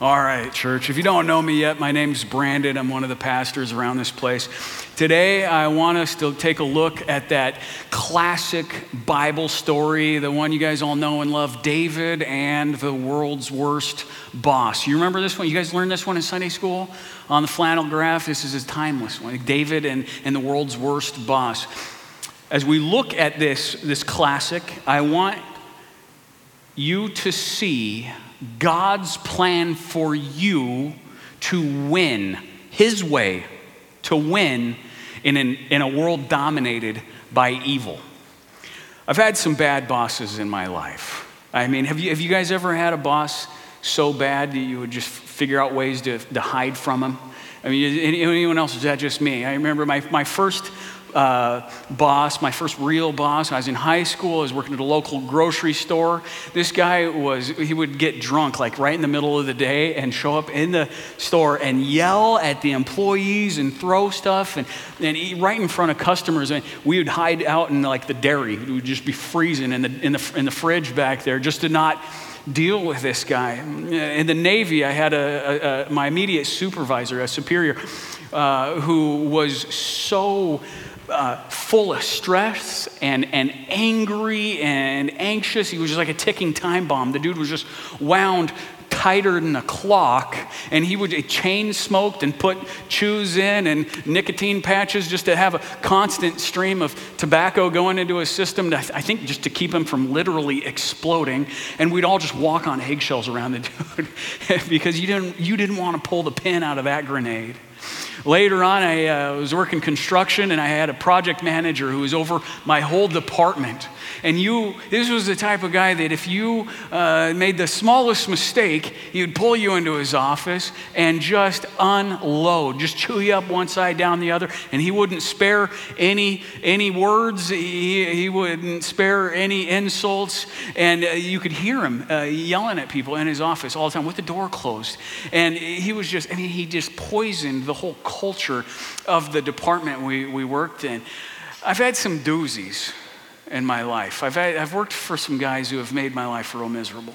All right, church. If you don't know me yet, my name's Brandon. I'm one of the pastors around this place. Today, I want us to take a look at that classic Bible story, the one you guys all know and love David and the world's worst boss. You remember this one? You guys learned this one in Sunday school on the flannel graph? This is a timeless one David and, and the world's worst boss. As we look at this, this classic, I want you to see God's plan for you to win His way, to win in, an, in a world dominated by evil. I've had some bad bosses in my life. I mean, have you, have you guys ever had a boss so bad that you would just figure out ways to, to hide from him? I mean, anyone else, is that just me? I remember my, my first uh, boss, my first real boss. I was in high school. I was working at a local grocery store. This guy was, he would get drunk like right in the middle of the day and show up in the store and yell at the employees and throw stuff and, and eat right in front of customers. And we would hide out in like the dairy. We would just be freezing in the, in the, in the fridge back there just to not deal with this guy. In the Navy, I had a, a, a my immediate supervisor, a superior, uh, who was so uh, full of stress and, and angry and anxious. He was just like a ticking time bomb. The dude was just wound tighter than a clock, and he would chain smoked and put chews in and nicotine patches just to have a constant stream of tobacco going into his system. I think just to keep him from literally exploding. And we'd all just walk on eggshells around the dude because you didn't you didn't want to pull the pin out of that grenade. Later on, I uh, was working construction and I had a project manager who was over my whole department. And you, this was the type of guy that if you uh, made the smallest mistake, he would pull you into his office and just unload, just chew you up one side down the other. And he wouldn't spare any, any words, he, he wouldn't spare any insults. And uh, you could hear him uh, yelling at people in his office all the time with the door closed. And he was just, I mean, he just poisoned the whole culture of the department we, we worked in. I've had some doozies in my life. I've, I've worked for some guys who have made my life real miserable.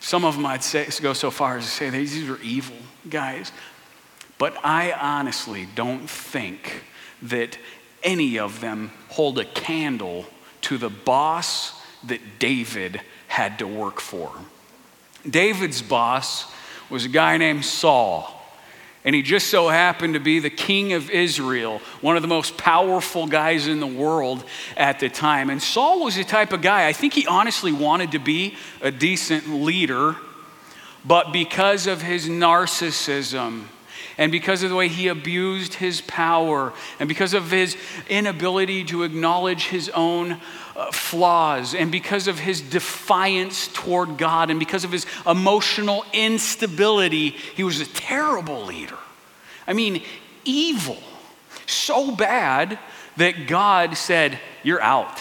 Some of them I'd say, go so far as to say these are evil guys. But I honestly don't think that any of them hold a candle to the boss that David had to work for. David's boss was a guy named Saul. And he just so happened to be the king of Israel, one of the most powerful guys in the world at the time. And Saul was the type of guy, I think he honestly wanted to be a decent leader, but because of his narcissism, and because of the way he abused his power, and because of his inability to acknowledge his own uh, flaws, and because of his defiance toward God, and because of his emotional instability, he was a terrible leader. I mean, evil. So bad that God said, You're out.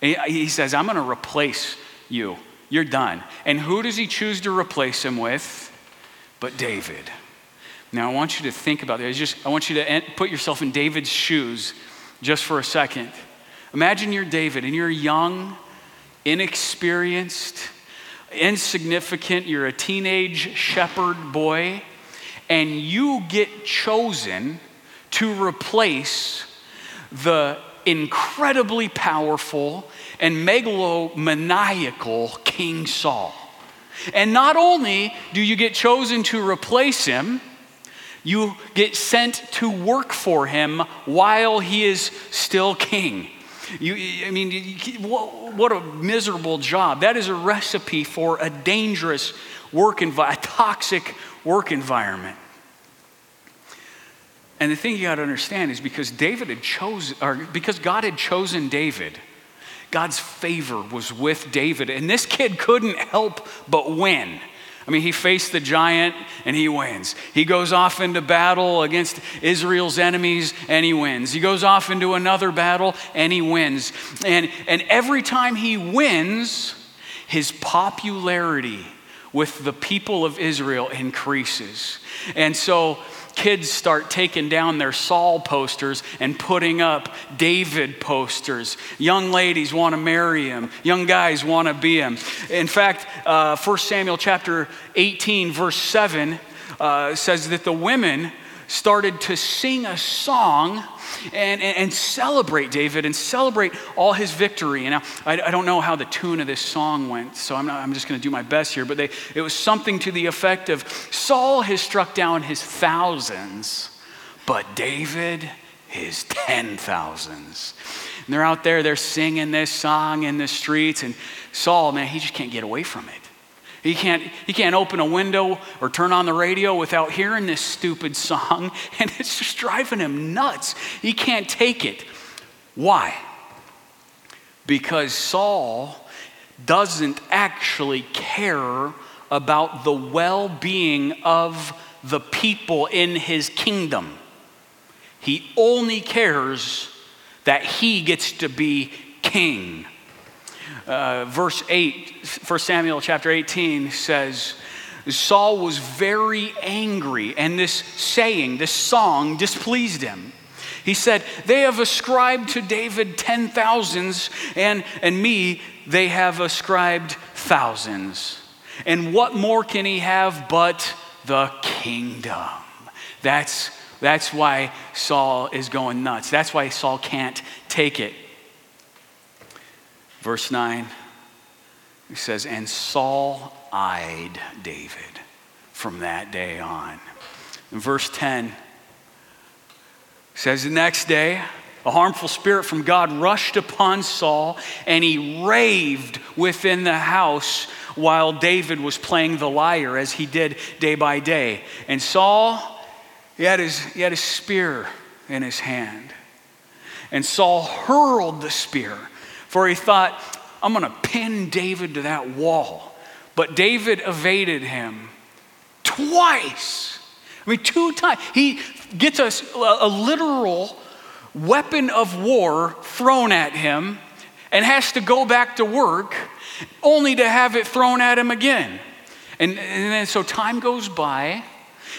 He says, I'm going to replace you. You're done. And who does he choose to replace him with? But David. Now, I want you to think about this. I, Just, I want you to put yourself in David's shoes just for a second. Imagine you're David and you're young, inexperienced, insignificant. You're a teenage shepherd boy, and you get chosen to replace the incredibly powerful and megalomaniacal King Saul. And not only do you get chosen to replace him, you get sent to work for him while he is still king. You, I mean, what a miserable job. That is a recipe for a dangerous work environment, a toxic work environment. And the thing you got to understand is because David had chosen, or because God had chosen David, God's favor was with David. And this kid couldn't help but win. I mean, he faced the giant and he wins. He goes off into battle against Israel's enemies and he wins. He goes off into another battle and he wins. And, and every time he wins, his popularity with the people of Israel increases. And so kids start taking down their Saul posters and putting up David posters. Young ladies want to marry him, young guys want to be him. In fact, uh, 1 Samuel chapter 18, verse 7 uh, says that the women started to sing a song and, and, and, celebrate David and celebrate all his victory. And I, I don't know how the tune of this song went, so I'm, not, I'm just going to do my best here. But they, it was something to the effect of Saul has struck down his thousands, but David his ten thousands. And they're out there, they're singing this song in the streets, and Saul, man, he just can't get away from it. He can't, he can't open a window or turn on the radio without hearing this stupid song, and it's just driving him nuts. He can't take it. Why? Because Saul doesn't actually care about the well being of the people in his kingdom. He only cares that he gets to be king uh, verse 8, 1 Samuel chapter 18 says, Saul was very angry, and this saying, this song, displeased him. He said, They have ascribed to David ten thousands, and, and me they have ascribed thousands. And what more can he have but the kingdom? That's, that's why Saul is going nuts. That's why Saul can't take it. Verse 9, he says, And Saul eyed David from that day on. Verse 10, says, The next day, a harmful spirit from God rushed upon Saul, and he raved within the house while David was playing the lyre, as he did day by day. And Saul, he had his, he had his spear in his hand. And Saul hurled the spear for he thought, I'm going to pin David to that wall. But David evaded him twice. I mean, two times. He gets a, a literal weapon of war thrown at him and has to go back to work only to have it thrown at him again. And, and then so time goes by,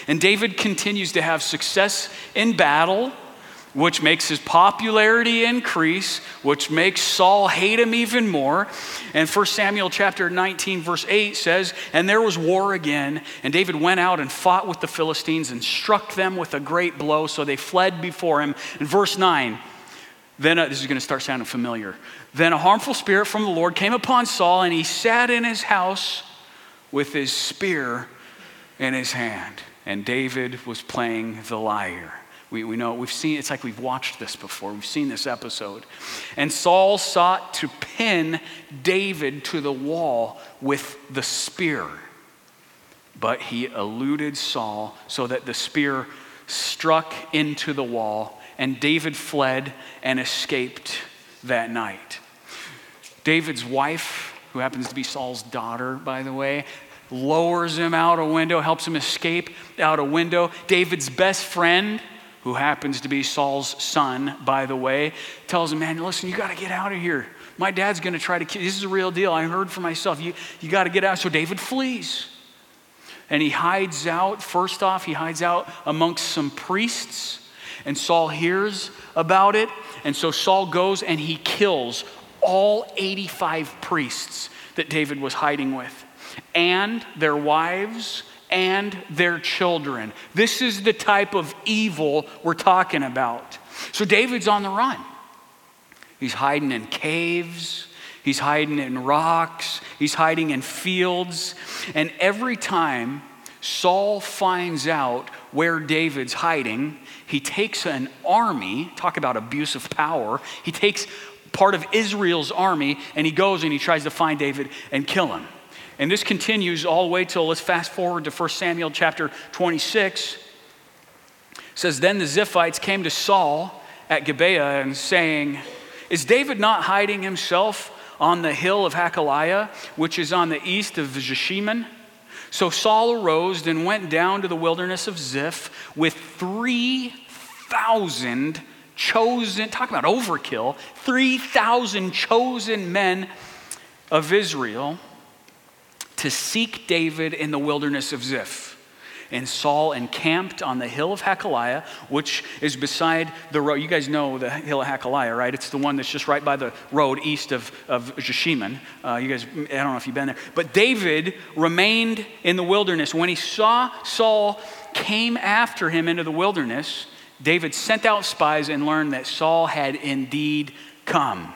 and David continues to have success in battle which makes his popularity increase, which makes Saul hate him even more. And 1 Samuel chapter 19, verse 8 says, And there was war again, and David went out and fought with the Philistines and struck them with a great blow, so they fled before him. In verse 9, then this is going to start sounding familiar. Then a harmful spirit from the Lord came upon Saul, and he sat in his house with his spear in his hand. And David was playing the lyre. We, we know, we've seen, it's like we've watched this before. We've seen this episode. And Saul sought to pin David to the wall with the spear. But he eluded Saul so that the spear struck into the wall, and David fled and escaped that night. David's wife, who happens to be Saul's daughter, by the way, lowers him out a window, helps him escape out a window. David's best friend, who happens to be Saul's son, by the way, tells him, Man, listen, you got to get out of here. My dad's going to try to kill you. This is a real deal. I heard for myself. You, you got to get out. So David flees. And he hides out. First off, he hides out amongst some priests. And Saul hears about it. And so Saul goes and he kills all 85 priests that David was hiding with, and their wives and their children. This is the type of evil we're talking about. So David's on the run. He's hiding in caves, he's hiding in rocks, he's hiding in fields. And every time Saul finds out where David's hiding, he takes an army, talk about abuse of power, he takes part of Israel's army and he goes and he tries to find David and kill him. And this continues all the way till let's fast forward to 1 Samuel chapter 26. It says, Then the Ziphites came to Saul at Gibeah and saying, Is David not hiding himself on the hill of Hachilah, which is on the east of Jeshimon? So Saul arose and went down to the wilderness of Ziph with 3,000 chosen, talk about overkill, 3,000 chosen men of Israel to seek David in the wilderness of Ziph. And Saul encamped on the hill of Hachilah, which is beside the road. You guys know the hill of Hachilah, right? It's the one that's just right by the road east of, of Jeshimon. Uh, you guys, I don't know if you've been there. But David remained in the wilderness. When he saw Saul came after him into the wilderness, David sent out spies and learned that Saul had indeed come.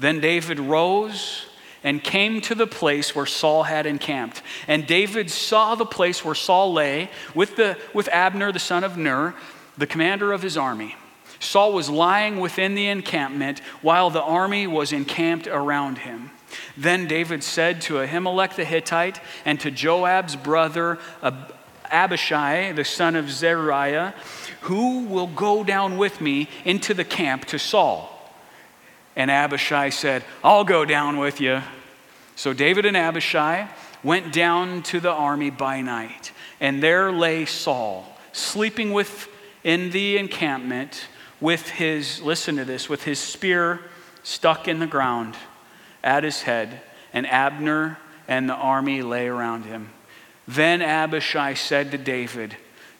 Then David rose and came to the place where Saul had encamped. And David saw the place where Saul lay with, the, with Abner, the son of Ner, the commander of his army. Saul was lying within the encampment while the army was encamped around him. Then David said to Ahimelech the Hittite and to Joab's brother Abishai, the son of Zeruiah, Who will go down with me into the camp to Saul? And Abishai said, I'll go down with you. So David and Abishai went down to the army by night, and there lay Saul, sleeping with in the encampment with his, listen to this, with his spear stuck in the ground at his head, and Abner and the army lay around him. Then Abishai said to David,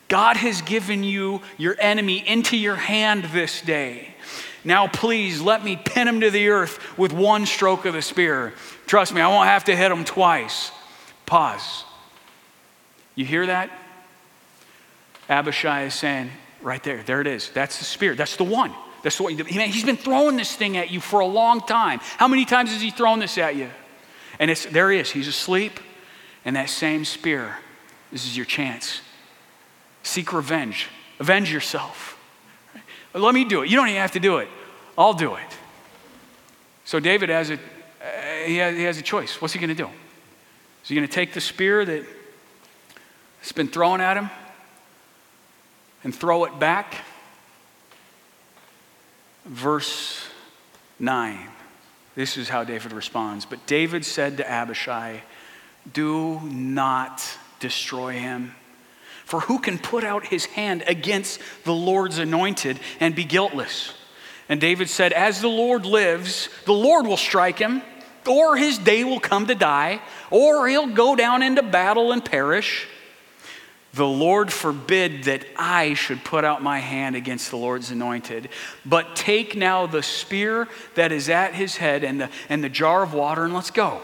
God has given you your enemy into your hand this day. Now, please let me pin him to the earth with one stroke of the spear. Trust me, I won't have to hit him twice. Pause. You hear that? Abishai is saying, right there, there it is. That's the spear. That's the one. That's the one. He's been throwing this thing at you for a long time. How many times has he thrown this at you? And it's, there he is. He's asleep. And that same spear, this is your chance. Seek revenge. Avenge yourself. Let me do it. You don't even have to do it. I'll do it. So David has a, uh, he, has, he has a choice. What's he going to do? Is he going to take the spear that's been thrown at him and throw it back? Verse 9. This is how David responds. But David said to Abishai, Do not destroy him. For who can put out his hand against the Lord's anointed and be guiltless? And David said, As the Lord lives, the Lord will strike him, or his day will come to die, or he'll go down into battle and perish. The Lord forbid that I should put out my hand against the Lord's anointed. But take now the spear that is at his head and the, and the jar of water, and let's go.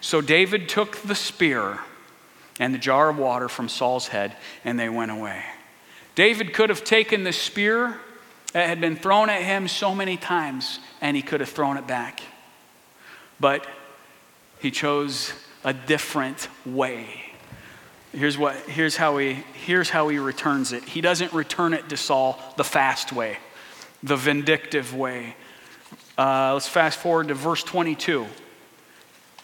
So David took the spear and the jar of water from Saul's head, and they went away. David could have taken the spear that had been thrown at him so many times, and he could have thrown it back. But he chose a different way. Here's, what, here's, how he, here's how he returns it. He doesn't return it to Saul the fast way, the vindictive way. Uh, let's fast forward to verse 22.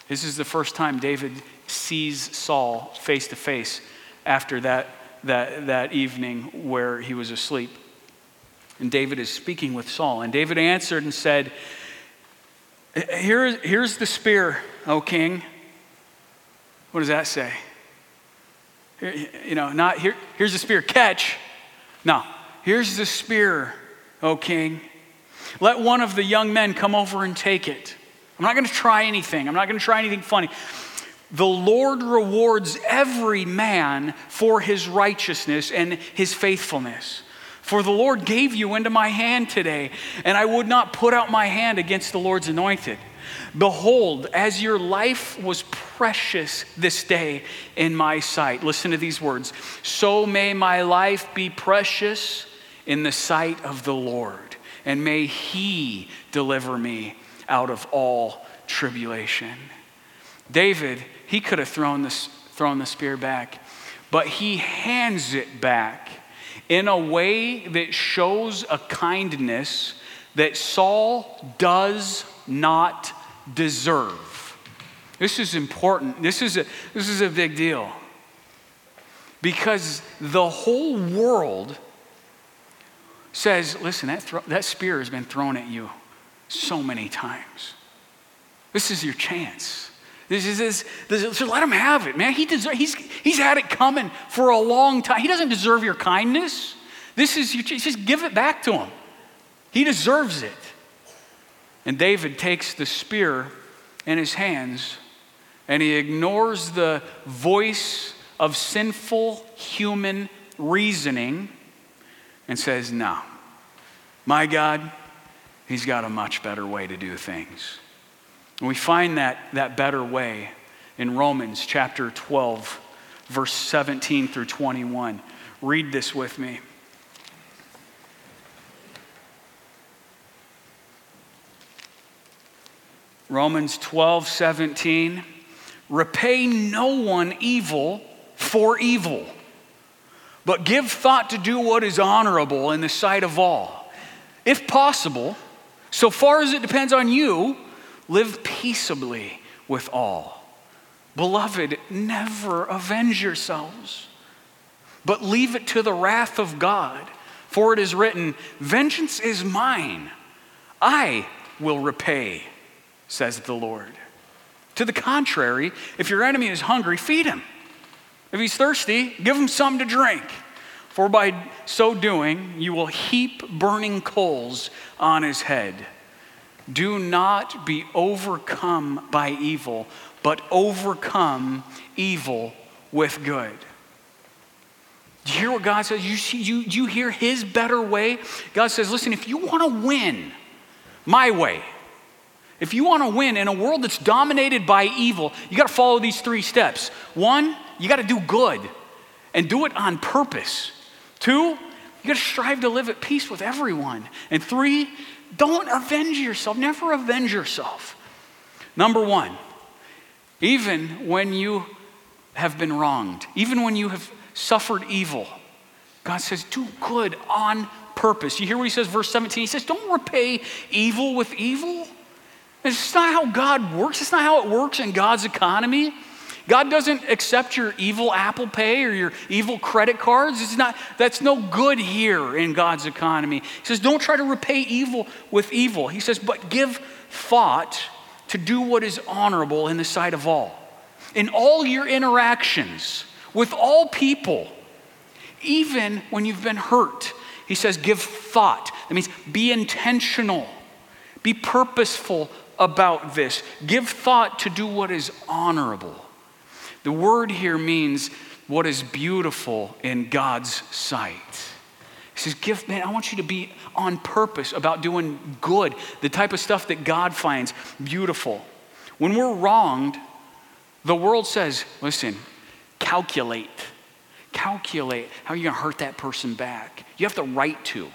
This is the first time David sees Saul face to face after that, that, that evening where he was asleep. And David is speaking with Saul. And David answered and said, Here, Here's the spear, O king. What does that say? Here, you know, not here, here's the spear, catch. No, here's the spear, O king. Let one of the young men come over and take it. I'm not going to try anything. I'm not going to try anything funny. The Lord rewards every man for his righteousness and his faithfulness. For the Lord gave you into my hand today, and I would not put out my hand against the Lord's anointed. Behold, as your life was precious this day in my sight, listen to these words so may my life be precious in the sight of the Lord, and may he deliver me out of all tribulation. David he could have thrown, this, thrown the spear back, but he hands it back in a way that shows a kindness that Saul does not deserve. This is important. This is a, this is a big deal. Because the whole world says, listen, that, thro- that spear has been thrown at you so many times. This is your chance. This is this, so let him have it, man. He deserve, he's, he's had it coming for a long time. He doesn't deserve your kindness. This is your just give it back to him. He deserves it. And David takes the spear in his hands and he ignores the voice of sinful human reasoning and says, No, my God, He's got a much better way to do things. And we find that, that better way in Romans chapter 12, verse 17 through 21. Read this with me. Romans 12, 17. Repay no one evil for evil, but give thought to do what is honorable in the sight of all. If possible, so far as it depends on you, live peaceably with all. Beloved, never avenge yourselves, but leave it to the wrath of God. For it is written, Vengeance is mine, I will repay, says the Lord. To the contrary, if your enemy is hungry, feed him. If he's thirsty, give him something to drink. For by so doing, you will heap burning coals on his head. Do not be overcome by evil, but overcome evil with good. Do you hear what God says? You, see, you, you hear his better way? God says, listen, if you want to win my way, if you want to win in a world that's dominated by evil, you got to follow these three steps. One, you got to do good and do it on purpose. Two, you got to strive to live at peace with everyone. And three, don't avenge yourself. Never avenge yourself. Number one, even when you have been wronged, even when you have suffered evil, God says, do good on purpose. You hear what he says, verse 17? He says, don't repay evil with evil. It's not how God works. It's not how it works in God's economy. God doesn't accept your evil Apple Pay or your evil credit cards. It's not, that's no good here in God's economy. He says, don't try to repay evil with evil. He says, but give thought to do what is honorable in the sight of all. In all your interactions with all people, even when you've been hurt, he says, give thought. That means be intentional, be purposeful about this. Give thought to do what is honorable. The word here means what is beautiful in God's sight. He says, Give, man, I want you to be on purpose about doing good, the type of stuff that God finds beautiful. When we're wronged, the world says, listen, calculate. Calculate how you're going to hurt that person back. You have the right to.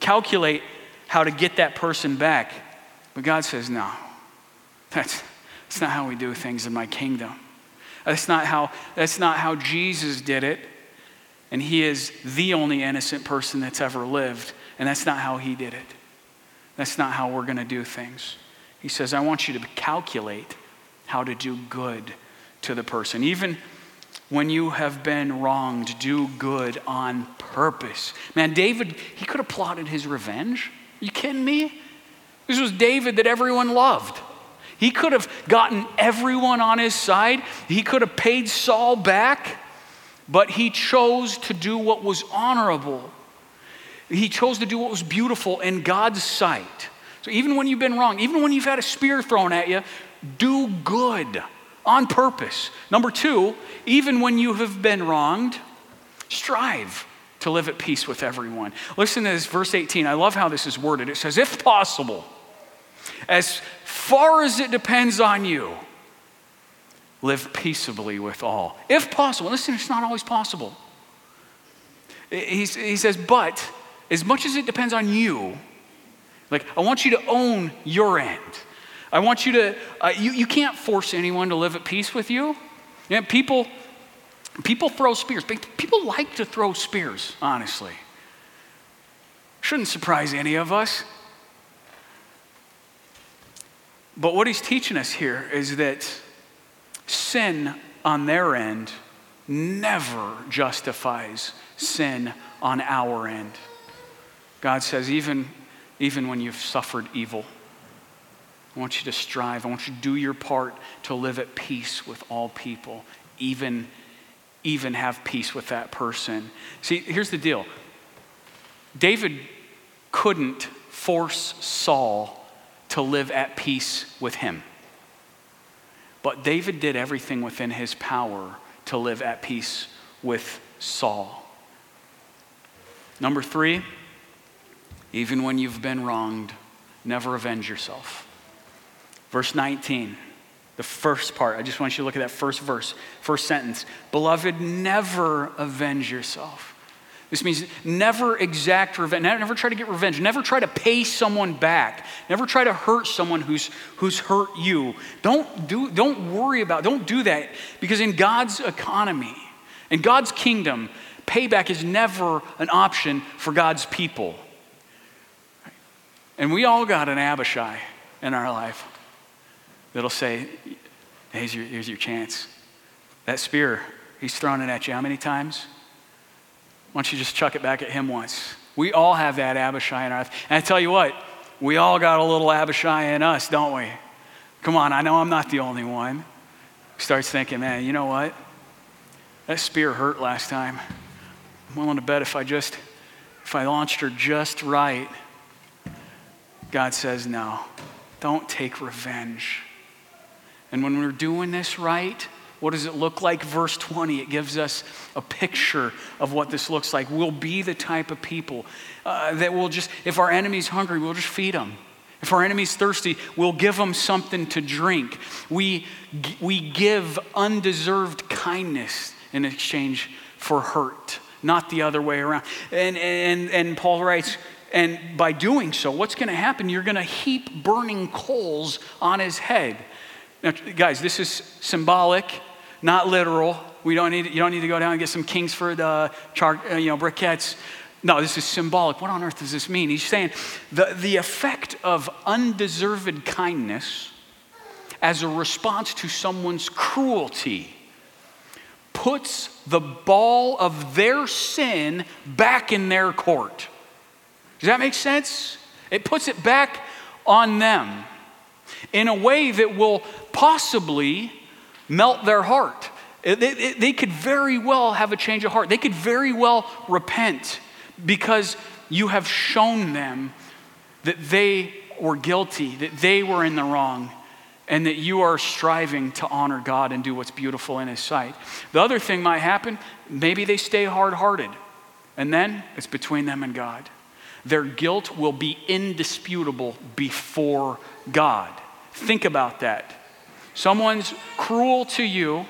Calculate how to get that person back. But God says, no, that's, that's not how we do things in my kingdom. That's not how, that's not how Jesus did it. And he is the only innocent person that's ever lived. And that's not how he did it. That's not how we're going to do things. He says, I want you to calculate how to do good to the person. Even when you have been wronged, do good on purpose. Man, David, he could have plotted his revenge. Are you kidding me? This was David that everyone loved. He could have gotten everyone on his side, he could have paid Saul back, but he chose to do what was honorable. He chose to do what was beautiful in God's sight. So even when you've been wrong, even when you've had a spear thrown at you, do good on purpose. Number two, even when you have been wronged, strive to live at peace with everyone. Listen to this, verse 18. I love how this is worded. It says, if possible, as far as it depends on you, live peaceably with all. If possible. Listen, it's not always possible. He, he says, but as much as it depends on you, like, I want you to own your end. I want you to, uh, you, you can't force anyone to live at peace with you. you know, people, people throw spears. People like to throw spears, honestly. Shouldn't surprise any of us. But what he's teaching us here is that sin on their end never justifies sin on our end. God says, even, even when you've suffered evil, I want you to strive. I want you to do your part to live at peace with all people, even, even have peace with that person. See, here's the deal David couldn't force Saul to live at peace with him. But David did everything within his power to live at peace with Saul. Number three, even when you've been wronged, never avenge yourself. Verse 19, the first part, I just want you to look at that first verse, first sentence. Beloved, never avenge yourself. This means never exact revenge, never try to get revenge, never try to pay someone back, never try to hurt someone who's, who's hurt you. Don't, do, don't worry about, don't do that because in God's economy, in God's kingdom, payback is never an option for God's people. And we all got an Abishai in our life that'll say, here's your, here's your chance. That spear, he's thrown it at you how many times? Why don't you just chuck it back at him once? We all have that Abishai in our. And I tell you what, we all got a little Abishai in us, don't we? Come on, I know I'm not the only one. Starts thinking, man, you know what? That spear hurt last time. I'm willing to bet if I just, if I launched her just right, God says, no, don't take revenge. And when we're doing this right, what does it look like? Verse 20, it gives us a picture of what this looks like. We'll be the type of people uh, that will just, if our enemy's hungry, we'll just feed them. If our enemy's thirsty, we'll give them something to drink. We, we give undeserved kindness in exchange for hurt, not the other way around. And, and, and Paul writes, and by doing so, what's going to happen? You're going to heap burning coals on his head. Now, guys, this is symbolic, not literal. We don't need, you don't need to go down and get some Kingsford uh, char, uh, you know, briquettes. No, this is symbolic. What on earth does this mean? He's saying the, the effect of undeserved kindness as a response to someone's cruelty puts the ball of their sin back in their court. Does that make sense? It puts it back on them in a way that will possibly melt their heart. They could very well have a change of heart. They could very well repent because you have shown them that they were guilty, that they were in the wrong, and that you are striving to honor God and do what's beautiful in His sight. The other thing might happen maybe they stay hard hearted, and then it's between them and God. Their guilt will be indisputable before God. Think about that. Someone's cruel to you,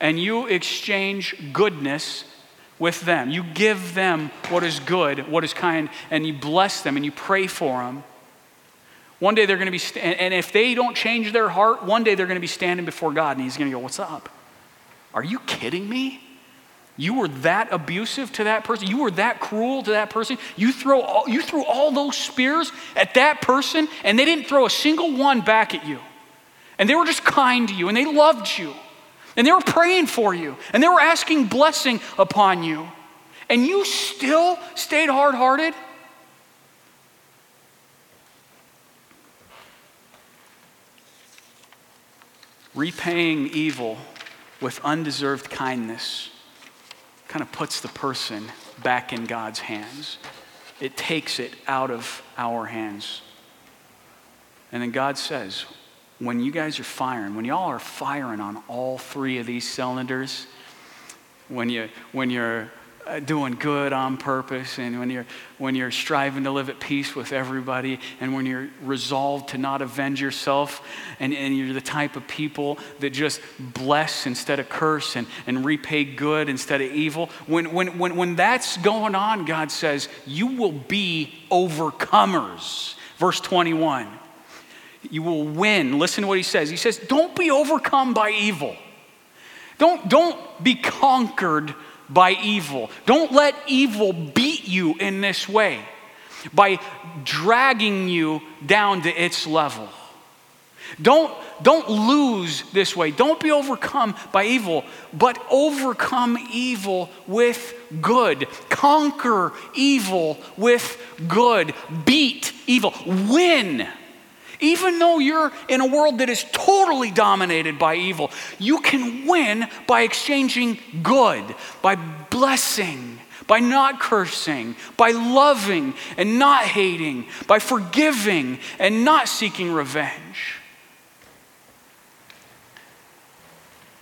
and you exchange goodness with them. You give them what is good, what is kind, and you bless them and you pray for them. One day they're going to be, st- and if they don't change their heart, one day they're going to be standing before God and He's going to go, What's up? Are you kidding me? You were that abusive to that person. You were that cruel to that person. You, throw all, you threw all those spears at that person, and they didn't throw a single one back at you. And they were just kind to you, and they loved you, and they were praying for you, and they were asking blessing upon you. And you still stayed hard hearted? repaying evil with undeserved kindness kind of puts the person back in God's hands. It takes it out of our hands. And then God says, when you guys are firing, when y'all are firing on all three of these cylinders, when, you, when you're uh, doing good on purpose and when you're, when you're striving to live at peace with everybody and when you're resolved to not avenge yourself and, and you're the type of people that just bless instead of curse and, and repay good instead of evil when, when, when, when that's going on god says you will be overcomers. Verse 21 you will win listen to what he says he says don't be overcome by evil don't, don't be conquered by evil. Don't let evil beat you in this way by dragging you down to its level. Don't, don't lose this way. Don't be overcome by evil, but overcome evil with good. Conquer evil with good. Beat evil. Win even though you're in a world that is totally dominated by evil, you can win by exchanging good, by blessing, by not cursing, by loving and not hating, by forgiving and not seeking revenge.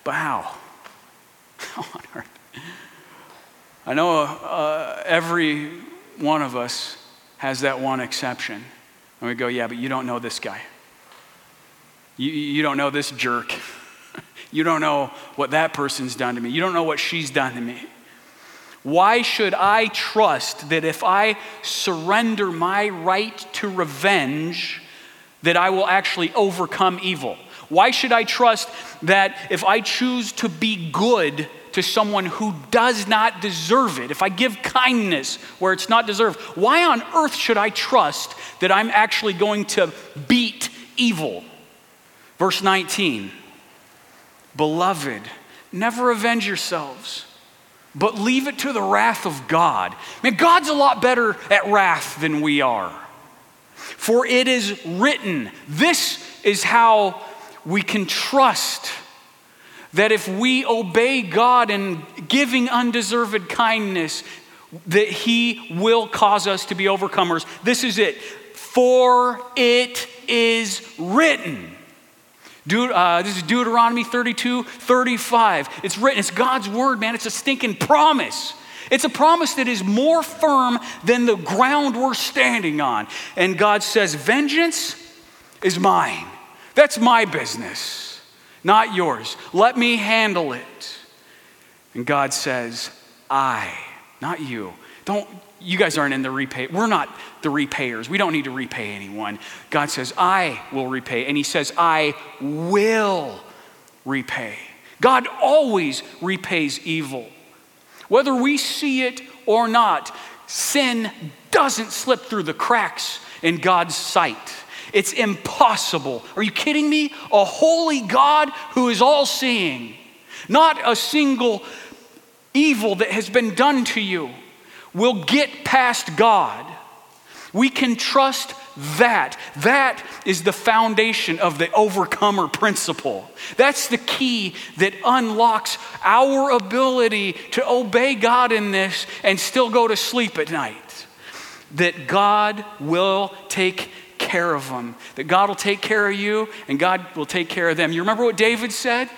But how? I know uh, every one of us has that one exception. And we go, yeah, but you don't know this guy. You, you don't know this jerk. you don't know what that person's done to me. You don't know what she's done to me. Why should I trust that if I surrender my right to revenge, that I will actually overcome evil? Why should I trust that if I choose to be good to someone who does not deserve it, if I give kindness where it's not deserved, why on earth should I trust that I'm actually going to beat evil? Verse 19 Beloved, never avenge yourselves but leave it to the wrath of God. Man, God's a lot better at wrath than we are. For it is written, this is how we can trust that if we obey God in giving undeserved kindness, that He will cause us to be overcomers. This is it. For it is written. Uh, this is Deuteronomy 32, 35. It's written, it's God's word, man. It's a stinking promise. It's a promise that is more firm than the ground we're standing on. And God says, Vengeance is mine. That's my business, not yours. Let me handle it. And God says, I, not you. Don't, you guys aren't in the repay. We're not the repayers. We don't need to repay anyone. God says, I will repay. And He says, I will repay. God always repays evil. Whether we see it or not, sin doesn't slip through the cracks in God's sight. It's impossible. Are you kidding me? A holy God who is all seeing, not a single evil that has been done to you will get past God. We can trust that. That is the foundation of the overcomer principle. That's the key that unlocks our ability to obey God in this and still go to sleep at night. That God will take care of them, that God will take care of you and God will take care of them. You remember what David said?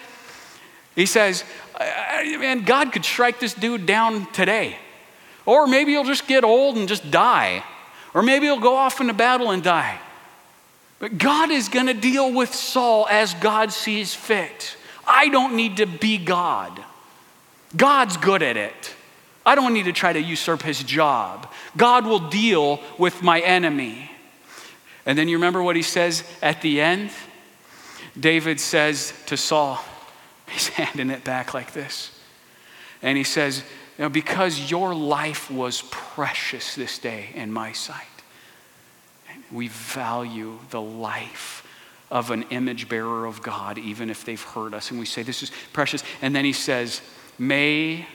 He says, Man, God could strike this dude down today. Or maybe he'll just get old and just die. Or maybe he'll go off into battle and die. But God is going to deal with Saul as God sees fit. I don't need to be God. God's good at it. I don't need to try to usurp his job. God will deal with my enemy. And then you remember what he says at the end? David says to Saul, he's handing it back like this. And he says, you know, because your life was precious this day in my sight. We value the life of an image bearer of God, even if they've hurt us. And we say, This is precious. And then he says, May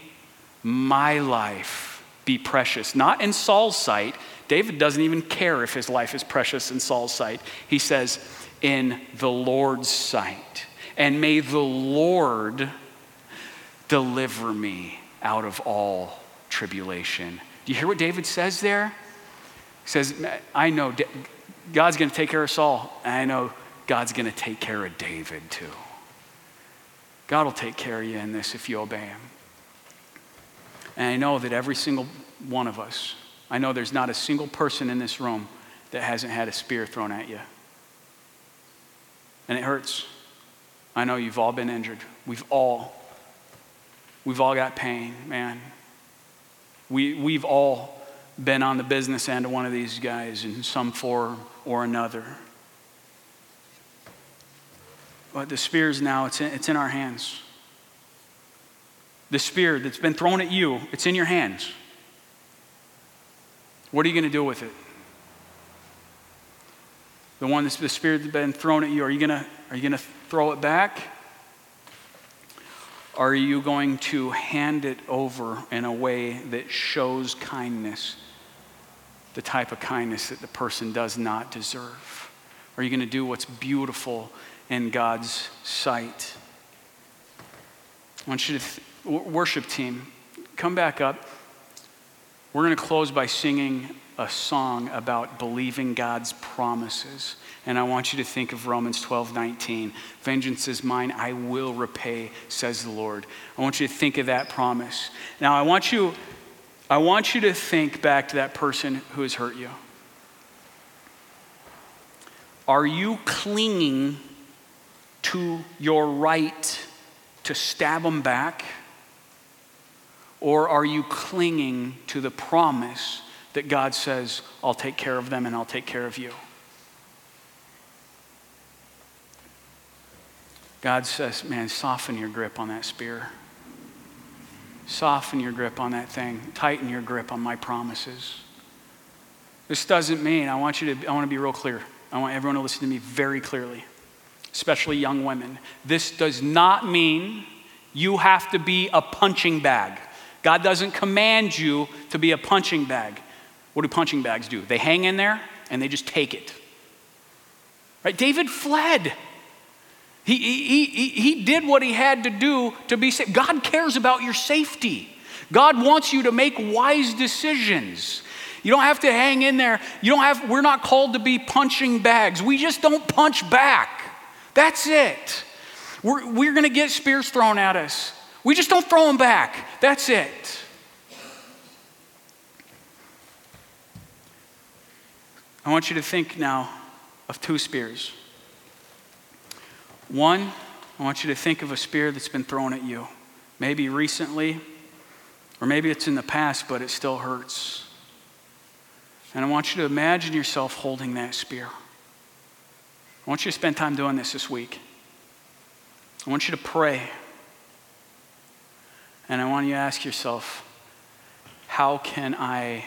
my life be precious. Not in Saul's sight. David doesn't even care if his life is precious in Saul's sight. He says, In the Lord's sight. And may the Lord deliver me out of all tribulation. Do you hear what David says there? He says, I know God's going to take care of Saul, and I know God's going to take care of David too. God will take care of you in this if you obey Him. And I know that every single one of us, I know there's not a single person in this room that hasn't had a spear thrown at you. And it hurts. I know you've all been injured. We've all We've all got pain, man. We, we've all been on the business end of one of these guys in some form or another. But the spear's now, it's in, it's in our hands. The spear that's been thrown at you, it's in your hands. What are you going to do with it? The one that's the spear that's been thrown at you, are you going to, are you going to throw it back? Are you going to hand it over in a way that shows kindness, the type of kindness that the person does not deserve? Are you going to do what's beautiful in God's sight? I want you to, th- worship team, come back up. We're going to close by singing a song about believing God's promises. And I want you to think of Romans 12, 19. Vengeance is mine, I will repay, says the Lord. I want you to think of that promise. Now, I want you, I want you to think back to that person who has hurt you. Are you clinging to your right to stab them back? Or are you clinging to the promise that God says, I'll take care of them and I'll take care of you? God says, man, soften your grip on that spear. Soften your grip on that thing. Tighten your grip on my promises. This doesn't mean, I want you to, I want to be real clear. I want everyone to listen to me very clearly, especially young women. This does not mean you have to be a punching bag. God doesn't command you to be a punching bag. What do punching bags do? They hang in there and they just take it. Right? David fled. He, he, he, he did what he had to do to be safe. God cares about your safety. God wants you to make wise decisions. You don't have to hang in there. You don't have, we're not called to be punching bags. We just don't punch back. That's it. We're, we're going to get spears thrown at us. We just don't throw them back. That's it. I want you to think now of two spears. One, I want you to think of a spear that's been thrown at you, maybe recently, or maybe it's in the past, but it still hurts. And I want you to imagine yourself holding that spear. I want you to spend time doing this this week. I want you to pray. And I want you to ask yourself, how can I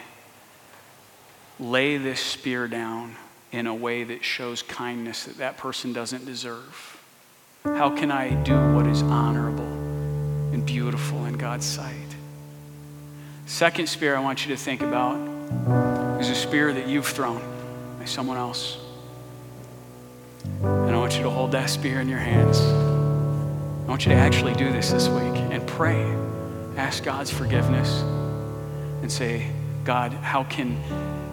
lay this spear down in a way that shows kindness that that person doesn't deserve? How can I do what is honorable and beautiful in God's sight? Second spear I want you to think about is a spear that you've thrown by someone else. And I want you to hold that spear in your hands. I want you to actually do this this week and pray. Ask God's forgiveness and say, God, how can,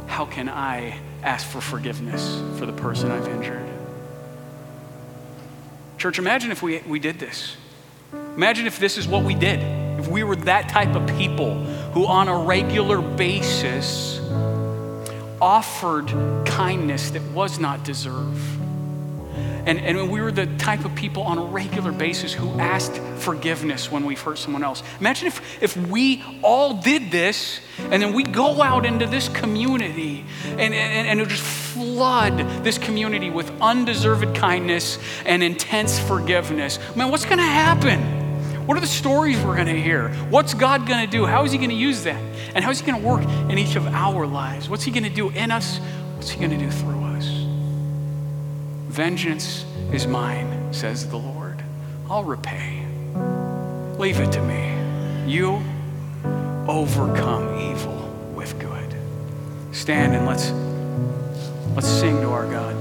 how can I ask for forgiveness for the person I've injured? Church, imagine if we, we did this. Imagine if this is what we did. If we were that type of people who, on a regular basis, offered kindness that was not deserved. And, and we were the type of people on a regular basis who asked forgiveness when we've hurt someone else. Imagine if, if we all did this and then we go out into this community and, and, and just flood this community with undeserved kindness and intense forgiveness. Man, what's going to happen? What are the stories we're going to hear? What's God going to do? How is He going to use that? And how is He going to work in each of our lives? What's He going to do in us? What's He going to do through us? Vengeance is mine, says the Lord. I'll repay. Leave it to me. You overcome evil with good. Stand and let's let's sing to our God.